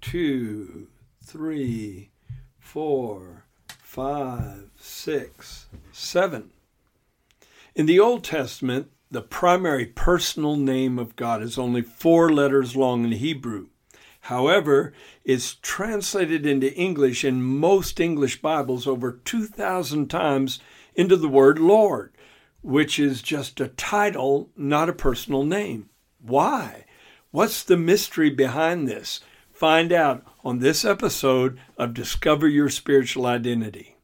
two, three, four, five, six, seven. In the Old Testament, the primary personal name of God is only four letters long in Hebrew. However, it's translated into English in most English Bibles over 2,000 times into the word Lord, which is just a title, not a personal name. Why? What's the mystery behind this? Find out on this episode of Discover Your Spiritual Identity.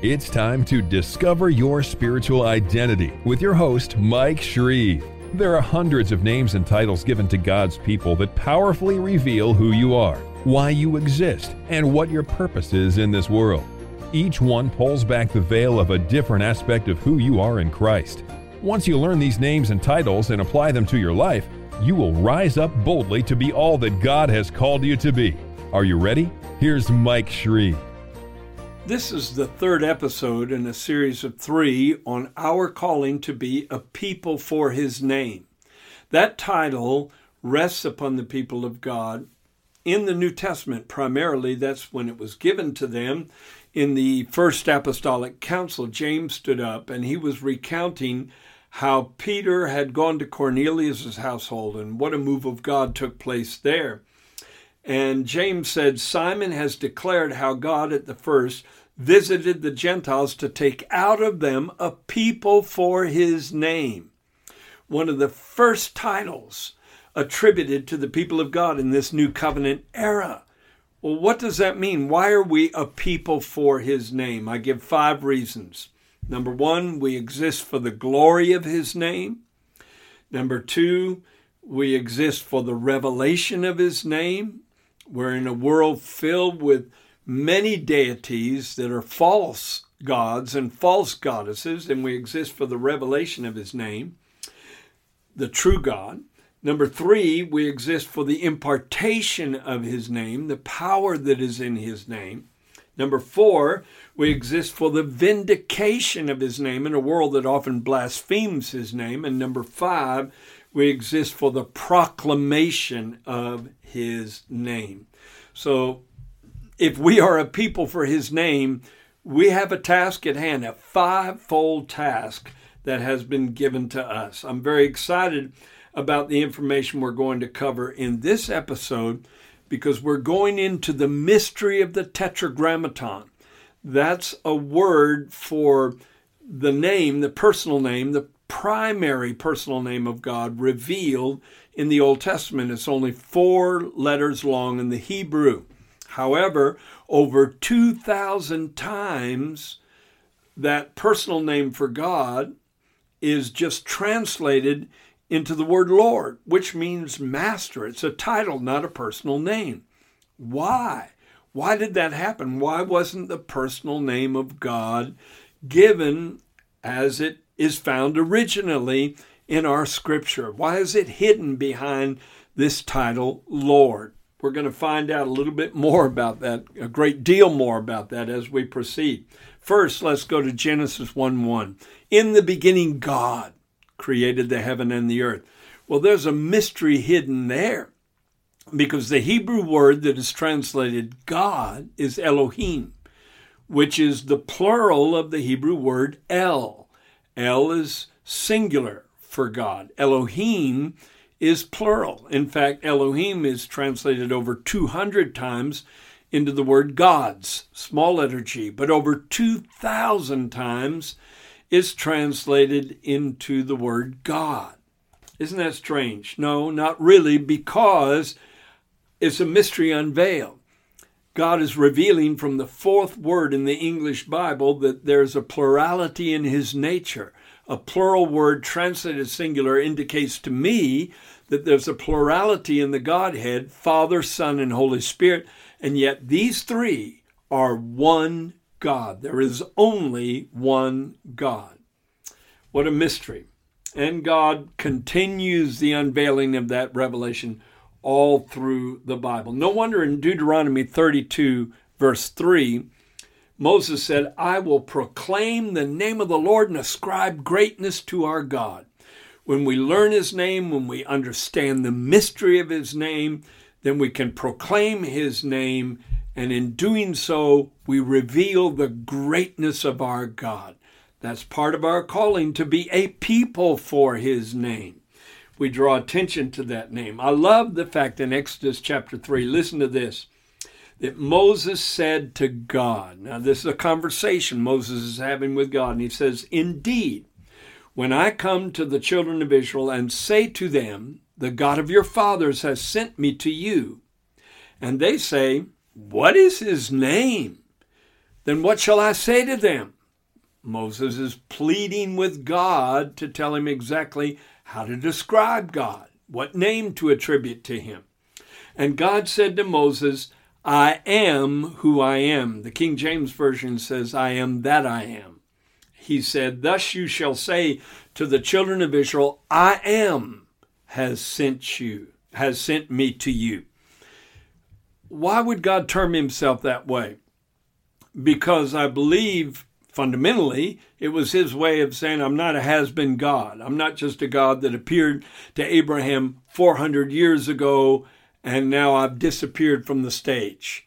It's time to discover your spiritual identity with your host, Mike Shreve. There are hundreds of names and titles given to God's people that powerfully reveal who you are, why you exist, and what your purpose is in this world. Each one pulls back the veil of a different aspect of who you are in Christ. Once you learn these names and titles and apply them to your life, you will rise up boldly to be all that God has called you to be. Are you ready? Here's Mike Shreve. This is the third episode in a series of three on our calling to be a people for His name. That title rests upon the people of God. In the New Testament, primarily, that's when it was given to them. In the First Apostolic Council, James stood up and he was recounting how Peter had gone to Cornelius' household and what a move of God took place there. And James said, Simon has declared how God at the first visited the Gentiles to take out of them a people for his name. One of the first titles attributed to the people of God in this new covenant era. Well, what does that mean? Why are we a people for his name? I give five reasons. Number one, we exist for the glory of His name. Number two, we exist for the revelation of His name. We're in a world filled with many deities that are false gods and false goddesses, and we exist for the revelation of His name, the true God. Number three, we exist for the impartation of His name, the power that is in His name. Number four, we exist for the vindication of his name in a world that often blasphemes his name. And number five, we exist for the proclamation of his name. So if we are a people for his name, we have a task at hand, a five-fold task that has been given to us. I'm very excited about the information we're going to cover in this episode because we're going into the mystery of the tetragrammaton. That's a word for the name, the personal name, the primary personal name of God revealed in the Old Testament. It's only four letters long in the Hebrew. However, over 2,000 times, that personal name for God is just translated into the word Lord, which means master. It's a title, not a personal name. Why? Why did that happen? Why wasn't the personal name of God given as it is found originally in our scripture? Why is it hidden behind this title, Lord? We're going to find out a little bit more about that, a great deal more about that as we proceed. First, let's go to Genesis 1 1. In the beginning, God created the heaven and the earth. Well, there's a mystery hidden there because the Hebrew word that is translated God is Elohim, which is the plural of the Hebrew word El. El is singular for God. Elohim is plural. In fact, Elohim is translated over 200 times into the word gods, small letter g, but over 2,000 times is translated into the word God. Isn't that strange? No, not really, because it's a mystery unveiled. God is revealing from the fourth word in the English Bible that there's a plurality in his nature. A plural word translated singular indicates to me that there's a plurality in the Godhead, Father, Son, and Holy Spirit, and yet these three are one God. There is only one God. What a mystery. And God continues the unveiling of that revelation all through the Bible. No wonder in Deuteronomy 32, verse 3, Moses said, I will proclaim the name of the Lord and ascribe greatness to our God. When we learn his name, when we understand the mystery of his name, then we can proclaim his name, and in doing so, we reveal the greatness of our God. That's part of our calling to be a people for his name. We draw attention to that name. I love the fact in Exodus chapter 3, listen to this, that Moses said to God, now this is a conversation Moses is having with God, and he says, Indeed, when I come to the children of Israel and say to them, The God of your fathers has sent me to you, and they say, What is his name? Then what shall I say to them? Moses is pleading with God to tell him exactly how to describe God, what name to attribute to him. And God said to Moses, I am who I am. The King James Version says, I am that I am. He said, Thus you shall say to the children of Israel, I am has sent you, has sent me to you. Why would God term himself that way? Because I believe fundamentally, it was his way of saying, I'm not a has been God. I'm not just a God that appeared to Abraham 400 years ago and now I've disappeared from the stage.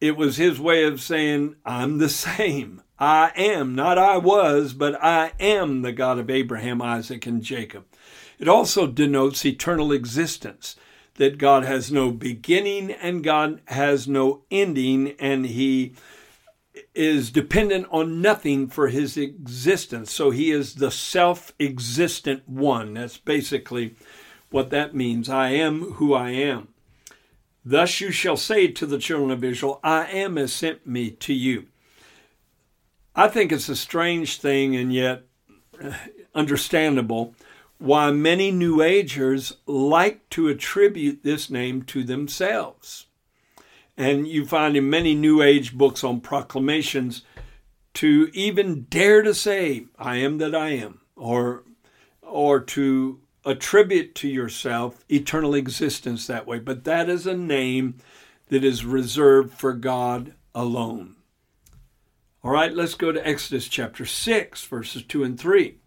It was his way of saying, I'm the same. I am, not I was, but I am the God of Abraham, Isaac, and Jacob. It also denotes eternal existence, that God has no beginning and God has no ending, and he is dependent on nothing for his existence. So he is the self existent one. That's basically what that means. I am who I am. Thus you shall say to the children of Israel, I am has sent me to you. I think it's a strange thing and yet uh, understandable why many New Agers like to attribute this name to themselves. And you find in many New Age books on proclamations to even dare to say, I am that I am, or, or to attribute to yourself eternal existence that way. But that is a name that is reserved for God alone. All right, let's go to Exodus chapter 6, verses 2 and 3.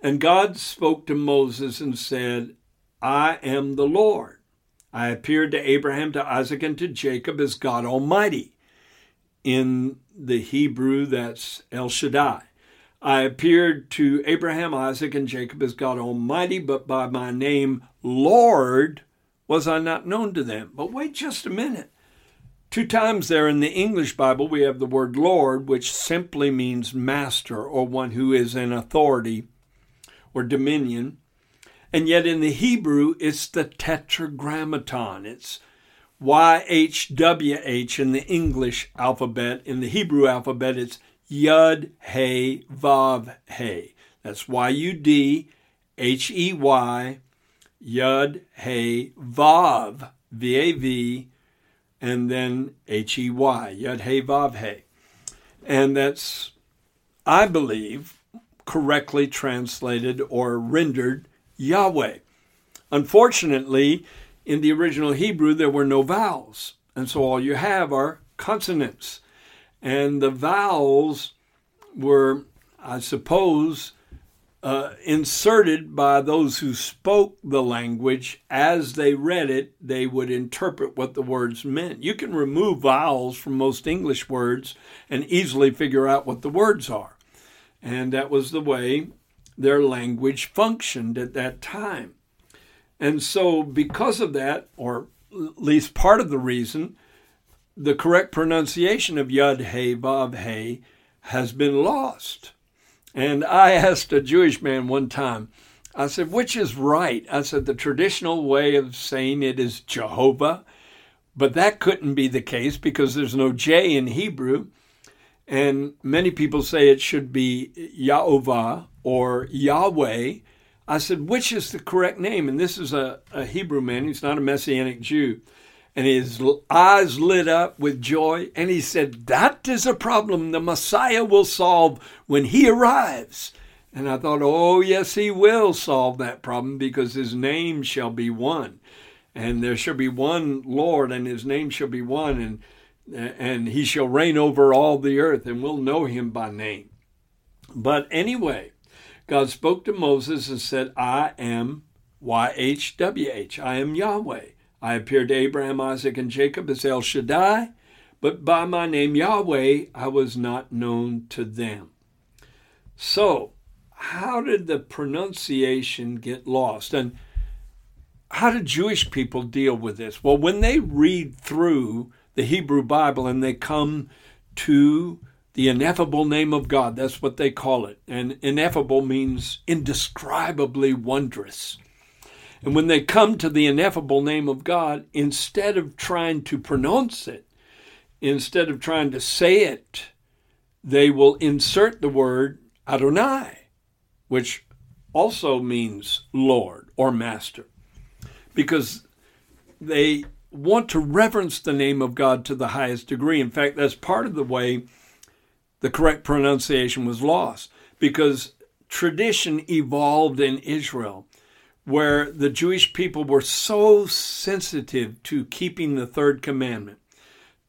And God spoke to Moses and said, I am the Lord I appeared to Abraham, to Isaac, and to Jacob as God Almighty. In the Hebrew, that's El Shaddai. I appeared to Abraham, Isaac, and Jacob as God Almighty, but by my name, Lord, was I not known to them. But wait just a minute. Two times there in the English Bible, we have the word Lord, which simply means master or one who is in authority or dominion. And yet in the Hebrew, it's the tetragrammaton. It's YHWH in the English alphabet. In the Hebrew alphabet, it's Yud Hey Vav Hey. That's Y U D H E Y Yud Hey Vav V A V and then H E Y Yud Hey Vav Hey. And that's, I believe, correctly translated or rendered Yahweh. Unfortunately, in the original Hebrew, there were no vowels, and so all you have are consonants. And the vowels were, I suppose, uh, inserted by those who spoke the language as they read it, they would interpret what the words meant. You can remove vowels from most English words and easily figure out what the words are. And that was the way their language functioned at that time. And so, because of that, or at least part of the reason, the correct pronunciation of Yud Hey Vav Hey has been lost. And I asked a Jewish man one time, I said, which is right? I said, the traditional way of saying it is Jehovah, but that couldn't be the case because there's no J in Hebrew. And many people say it should be Yahovah or Yahweh. I said, which is the correct name? And this is a, a Hebrew man, he's not a Messianic Jew. And his eyes lit up with joy. And he said, That is a problem the Messiah will solve when he arrives. And I thought, Oh, yes, he will solve that problem because his name shall be one. And there shall be one Lord, and his name shall be one. And and he shall reign over all the earth, and we'll know him by name. But anyway, God spoke to Moses and said, I am YHWH, I am Yahweh, I appeared to Abraham, Isaac, and Jacob as El Shaddai, but by my name Yahweh I was not known to them. So, how did the pronunciation get lost? And how did Jewish people deal with this? Well, when they read through the Hebrew Bible and they come to the ineffable name of God, that's what they call it. And ineffable means indescribably wondrous. And when they come to the ineffable name of God, instead of trying to pronounce it, instead of trying to say it, they will insert the word Adonai, which also means Lord or Master, because they want to reverence the name of God to the highest degree. In fact, that's part of the way the correct pronunciation was lost, because tradition evolved in Israel where the Jewish people were so sensitive to keeping the third commandment,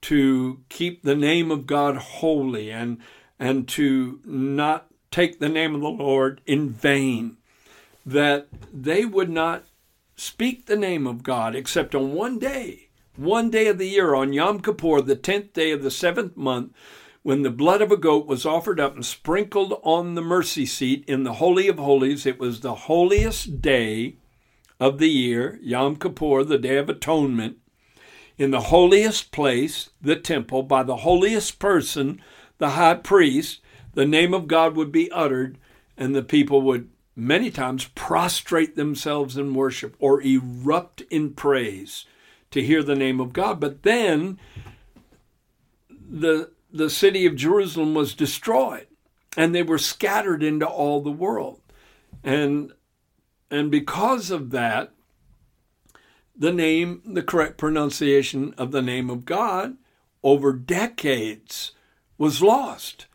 to keep the name of God holy and and to not take the name of the Lord in vain, that they would not speak the name of God except on one day, one day of the year, on Yom Kippur, the tenth day of the seventh month, when the blood of a goat was offered up and sprinkled on the mercy seat in the Holy of Holies. It was the holiest day of the year, Yom Kippur, the Day of Atonement. In the holiest place, the temple, by the holiest person, the high priest, the name of God would be uttered, and the people would many times prostrate themselves in worship or erupt in praise to hear the name of God. But then the the city of Jerusalem was destroyed and they were scattered into all the world. And and because of that, the name, the correct pronunciation of the name of God over decades was lost.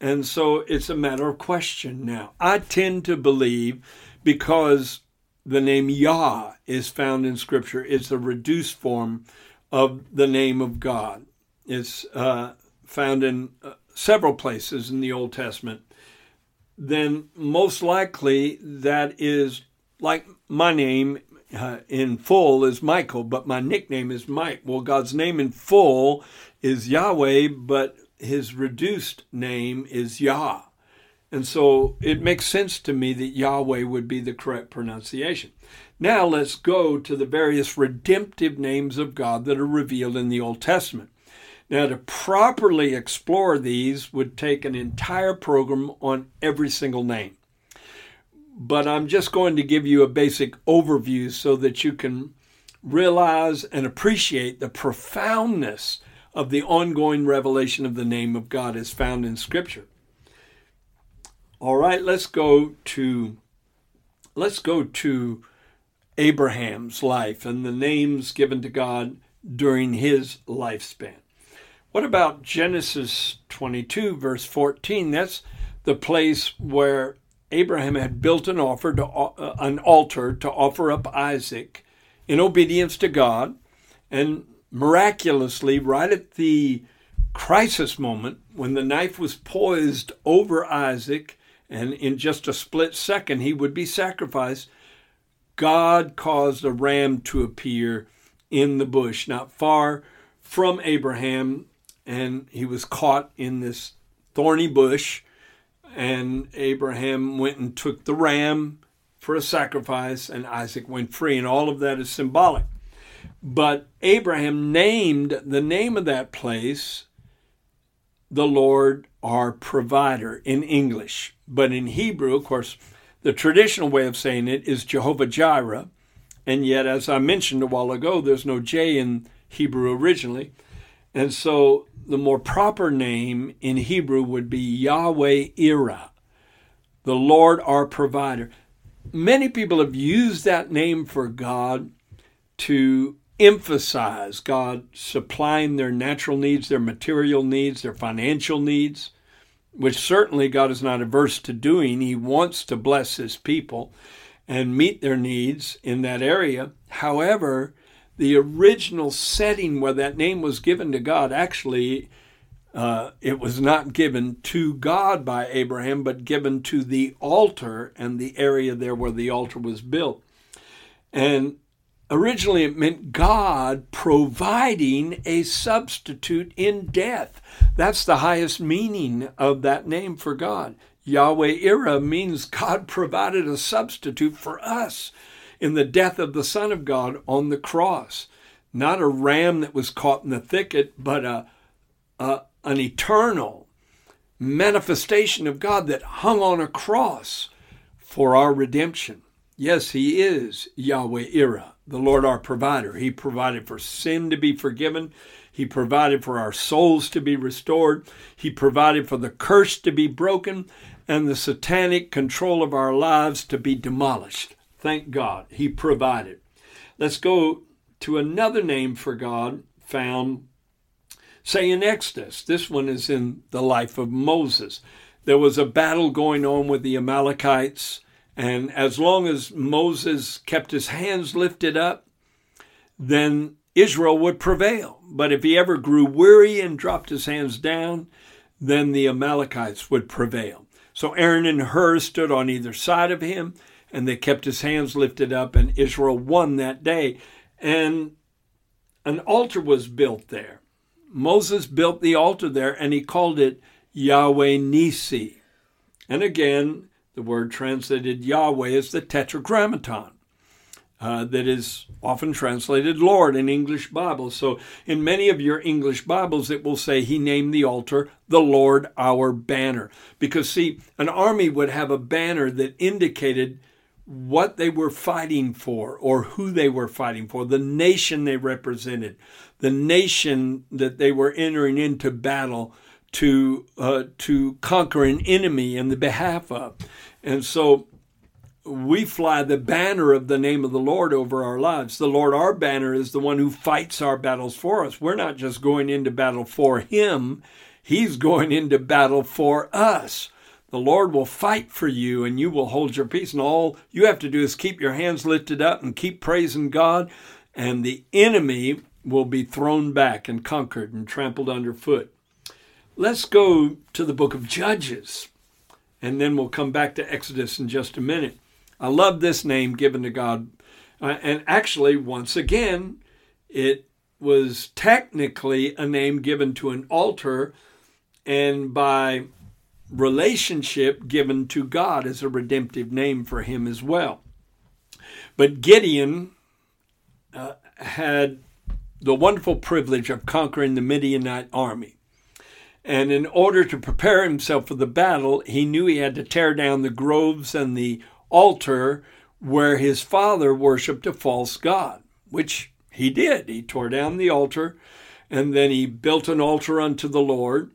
And so it's a matter of question now. I tend to believe because the name Yah is found in Scripture, it's a reduced form of the name of God. It's uh, found in uh, several places in the Old Testament. Then most likely that is like my name uh, in full is Michael, but my nickname is Mike. Well, God's name in full is Yahweh, but his reduced name is Yah. And so it makes sense to me that Yahweh would be the correct pronunciation. Now let's go to the various redemptive names of God that are revealed in the Old Testament. Now, to properly explore these would take an entire program on every single name. But I'm just going to give you a basic overview so that you can realize and appreciate the profoundness of the ongoing revelation of the name of God as found in Scripture. All right, let's go to let's go to Abraham's life and the names given to God during his lifespan. What about Genesis 22 verse 14? That's the place where Abraham had built an offer to uh, an altar to offer up Isaac in obedience to God and miraculously, right at the crisis moment when the knife was poised over Isaac, and in just a split second he would be sacrificed, God caused a ram to appear in the bush, not far from Abraham, and he was caught in this thorny bush. And Abraham went and took the ram for a sacrifice, and Isaac went free. And all of that is symbolic. But Abraham named the name of that place the Lord our provider in English. But in Hebrew, of course, the traditional way of saying it is Jehovah Jireh. And yet, as I mentioned a while ago, there's no J in Hebrew originally. And so the more proper name in Hebrew would be Yahweh Ireh, the Lord our provider. Many people have used that name for God to emphasize God supplying their natural needs, their material needs, their financial needs, which certainly God is not averse to doing. He wants to bless His people and meet their needs in that area. However, the original setting where that name was given to God actually uh, it was not given to God by Abraham, but given to the altar and the area there where the altar was built. And originally it meant God providing a substitute in death. That's the highest meaning of that name for God. Yahweh Ira means God provided a substitute for us in the death of the Son of God on the cross. Not a ram that was caught in the thicket, but a, a an eternal manifestation of God that hung on a cross for our redemption. Yes, He is Yahweh Ira, the Lord our provider. He provided for sin to be forgiven. He provided for our souls to be restored. He provided for the curse to be broken and the satanic control of our lives to be demolished. Thank God. He provided. Let's go to another name for God found, say, in Exodus. This one is in the life of Moses. There was a battle going on with the Amalekites, and as long as Moses kept his hands lifted up, then Israel would prevail. But if he ever grew weary and dropped his hands down, then the Amalekites would prevail. So Aaron and Hur stood on either side of him, and they kept his hands lifted up, and Israel won that day. And an altar was built there. Moses built the altar there, and he called it Yahweh Nissi. And again, the word translated Yahweh is the tetragrammaton uh, that is often translated Lord in English Bibles. So in many of your English Bibles, it will say he named the altar the Lord our banner. Because see, an army would have a banner that indicated what they were fighting for or who they were fighting for, the nation they represented, the nation that they were entering into battle to uh, to conquer an enemy in the behalf of. And so we fly the banner of the name of the Lord over our lives. The Lord, our banner, is the one who fights our battles for us. We're not just going into battle for Him, He's going into battle for us. The Lord will fight for you and you will hold your peace. And all you have to do is keep your hands lifted up and keep praising God, and the enemy will be thrown back and conquered and trampled underfoot. Let's go to the book of Judges, and then we'll come back to Exodus in just a minute. I love this name given to God. Uh, and actually, once again, it was technically a name given to an altar and by relationship given to God as a redemptive name for him as well. But Gideon uh, had the wonderful privilege of conquering the Midianite army. And in order to prepare himself for the battle, he knew he had to tear down the groves and the altar where his father worshiped a false god, which he did. He tore down the altar and then he built an altar unto the Lord.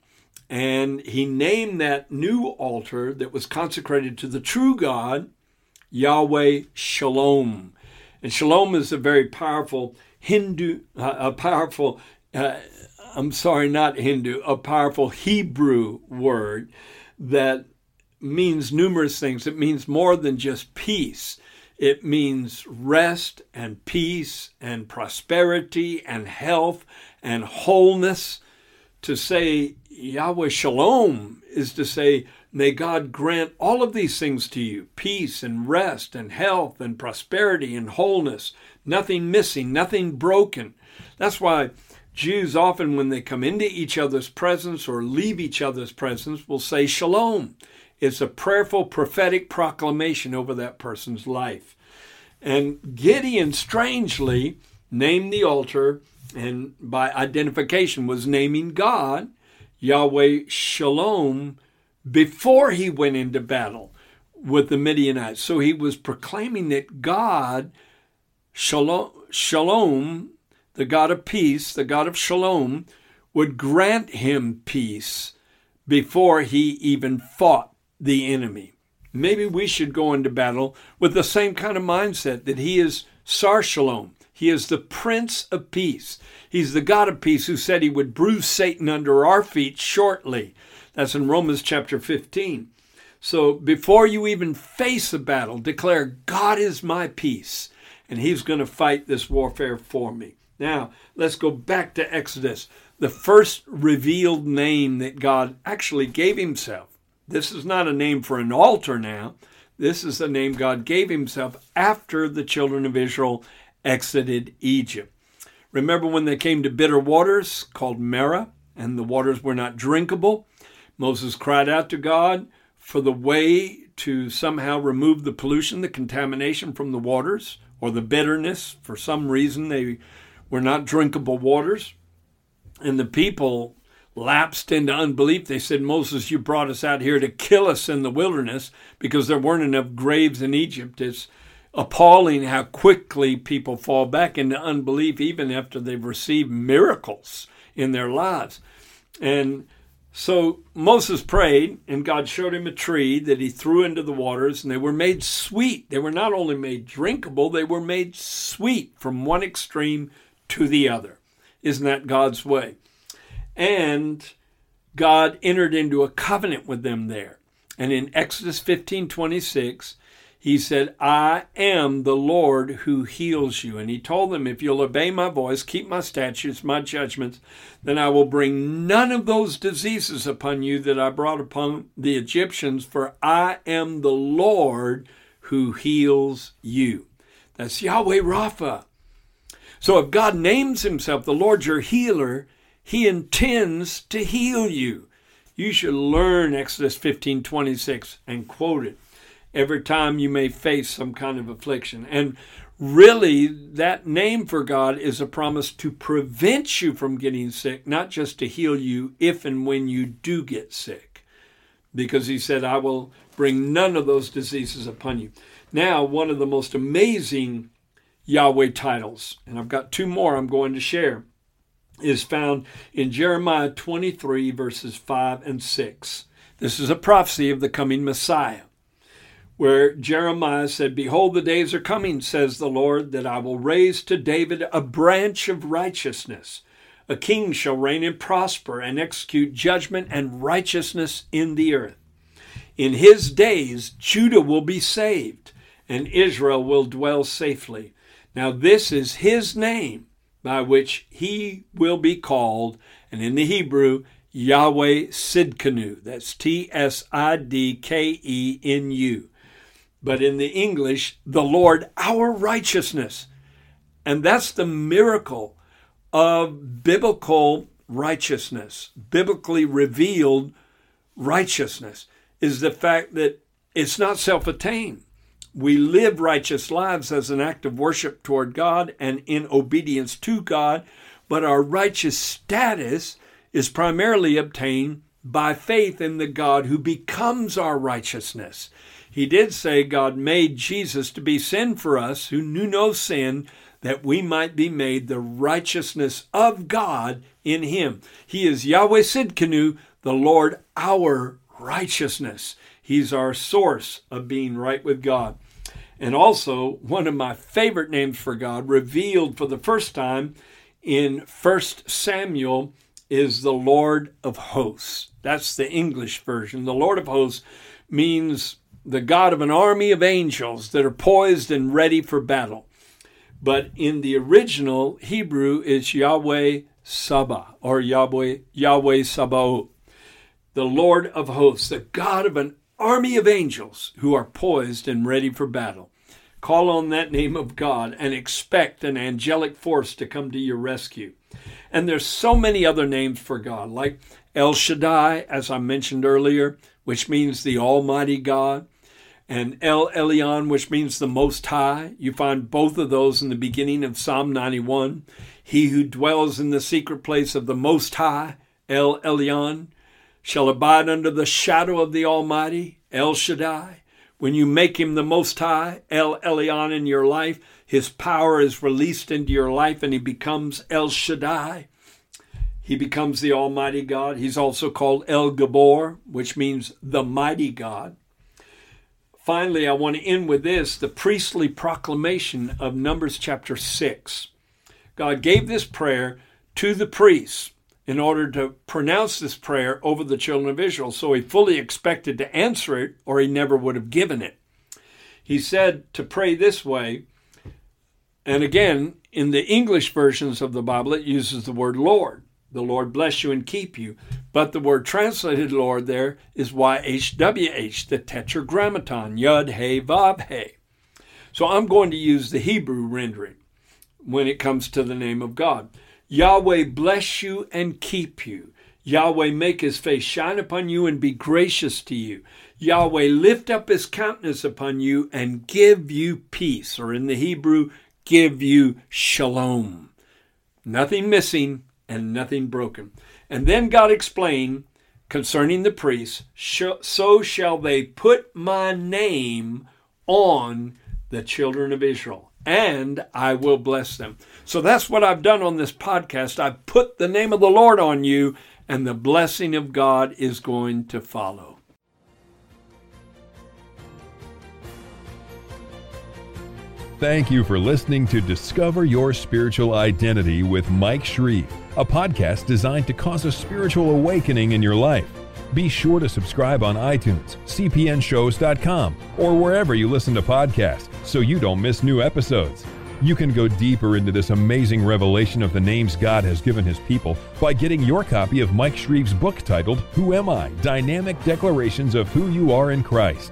And he named that new altar that was consecrated to the true God, Yahweh Shalom. And Shalom is a very powerful Hindu, uh, a powerful, uh, I'm sorry, not Hindu, a powerful Hebrew word that means numerous things. It means more than just peace. It means rest and peace and prosperity and health and wholeness. To say Yahweh Shalom is to say, May God grant all of these things to you peace and rest and health and prosperity and wholeness, nothing missing, nothing broken. That's why Jews often, when they come into each other's presence or leave each other's presence, will say Shalom. It's a prayerful prophetic proclamation over that person's life. And Gideon, strangely, named the altar and by identification was naming God, Yahweh Shalom, before he went into battle with the Midianites. So he was proclaiming that God, Shalom, Shalom, the God of peace, the God of Shalom, would grant him peace before he even fought the enemy. Maybe we should go into battle with the same kind of mindset that he is Sar Shalom. He is the Prince of Peace. He's the God of peace who said he would bruise Satan under our feet shortly. That's in Romans chapter 15. So before you even face a battle, declare, God is my peace, and he's going to fight this warfare for me. Now, let's go back to Exodus, the first revealed name that God actually gave himself. This is not a name for an altar now. This is the name God gave himself after the children of Israel exited Egypt. Remember when they came to bitter waters called Marah, and the waters were not drinkable? Moses cried out to God for the way to somehow remove the pollution, the contamination from the waters, or the bitterness. For some reason, they were not drinkable waters. And the people lapsed into unbelief. They said, Moses, you brought us out here to kill us in the wilderness because there weren't enough graves in Egypt. It's appalling how quickly people fall back into unbelief even after they've received miracles in their lives. And so Moses prayed, and God showed him a tree that he threw into the waters, and they were made sweet. They were not only made drinkable, they were made sweet from one extreme to the other. Isn't that God's way? And God entered into a covenant with them there. And in Exodus 15 26, he said, I am the Lord who heals you. And he told them, If you'll obey my voice, keep my statutes, my judgments, then I will bring none of those diseases upon you that I brought upon the Egyptians, for I am the Lord who heals you. That's Yahweh Rapha. So if God names himself the Lord your healer, he intends to heal you. You should learn Exodus 15 26 and quote it every time you may face some kind of affliction. And really, that name for God is a promise to prevent you from getting sick, not just to heal you if and when you do get sick. Because he said, I will bring none of those diseases upon you. Now, one of the most amazing Yahweh titles, and I've got two more I'm going to share, is found in Jeremiah 23, verses 5 and 6. This is a prophecy of the coming Messiah where Jeremiah said, Behold, the days are coming, says the Lord, that I will raise to David a branch of righteousness. A king shall reign and prosper and execute judgment and righteousness in the earth. In his days, Judah will be saved, and Israel will dwell safely. Now, this is his name by which he will be called, and in the Hebrew, Yahweh Sidkenu. That's T S I D K E N U but in the English, the Lord our righteousness. And that's the miracle of biblical righteousness, biblically revealed righteousness, is the fact that it's not self attained. We live righteous lives as an act of worship toward God and in obedience to God, but our righteous status is primarily obtained by faith in the God who becomes our righteousness. He did say God made Jesus to be sin for us who knew no sin, that we might be made the righteousness of God in him. He is Yahweh Sidkenu, the Lord our righteousness. He's our source of being right with God. And also, one of my favorite names for God, revealed for the first time in 1 Samuel, is the Lord of hosts. That's the English version. The Lord of hosts means the God of an army of angels that are poised and ready for battle. But in the original Hebrew, it's Yahweh Saba or Yahweh Yahweh Sabaoth, the Lord of hosts, the God of an army of angels who are poised and ready for battle. Call on that name of God and expect an angelic force to come to your rescue. And there's so many other names for God, like El Shaddai, as I mentioned earlier, which means the Almighty God and El Elyon, which means the Most High. You find both of those in the beginning of Psalm 91. He who dwells in the secret place of the Most High, El Elyon, shall abide under the shadow of the Almighty, El Shaddai. When you make him the Most High, El Elyon, in your life, his power is released into your life and he becomes El Shaddai. He becomes the Almighty God. He's also called El Gabor, which means the mighty God. Finally, I want to end with this the priestly proclamation of Numbers chapter 6. God gave this prayer to the priests in order to pronounce this prayer over the children of Israel. So he fully expected to answer it, or he never would have given it. He said to pray this way, and again, in the English versions of the Bible, it uses the word Lord. The Lord bless you and keep you. But the word translated Lord there is YHWH, the tetragrammaton, Yud He Vav He. So I'm going to use the Hebrew rendering. when it comes to the name of God. Yahweh bless you and keep you. Yahweh make his face shine upon you and be gracious to you. Yahweh lift up his countenance upon you and give you peace, or in the Hebrew, give you shalom. Nothing missing and nothing broken. And then God explained concerning the priests, so shall they put my name on the children of Israel, and I will bless them. So that's what I've done on this podcast. I've put the name of the Lord on you, and the blessing of God is going to follow. Thank you for listening to Discover Your Spiritual Identity with Mike Shreve, a podcast designed to cause a spiritual awakening in your life. Be sure to subscribe on iTunes, cpnshows.com, or wherever you listen to podcasts so you don't miss new episodes. You can go deeper into this amazing revelation of the names God has given His people by getting your copy of Mike Shreve's book titled Who Am I? Dynamic Declarations of Who You Are in Christ.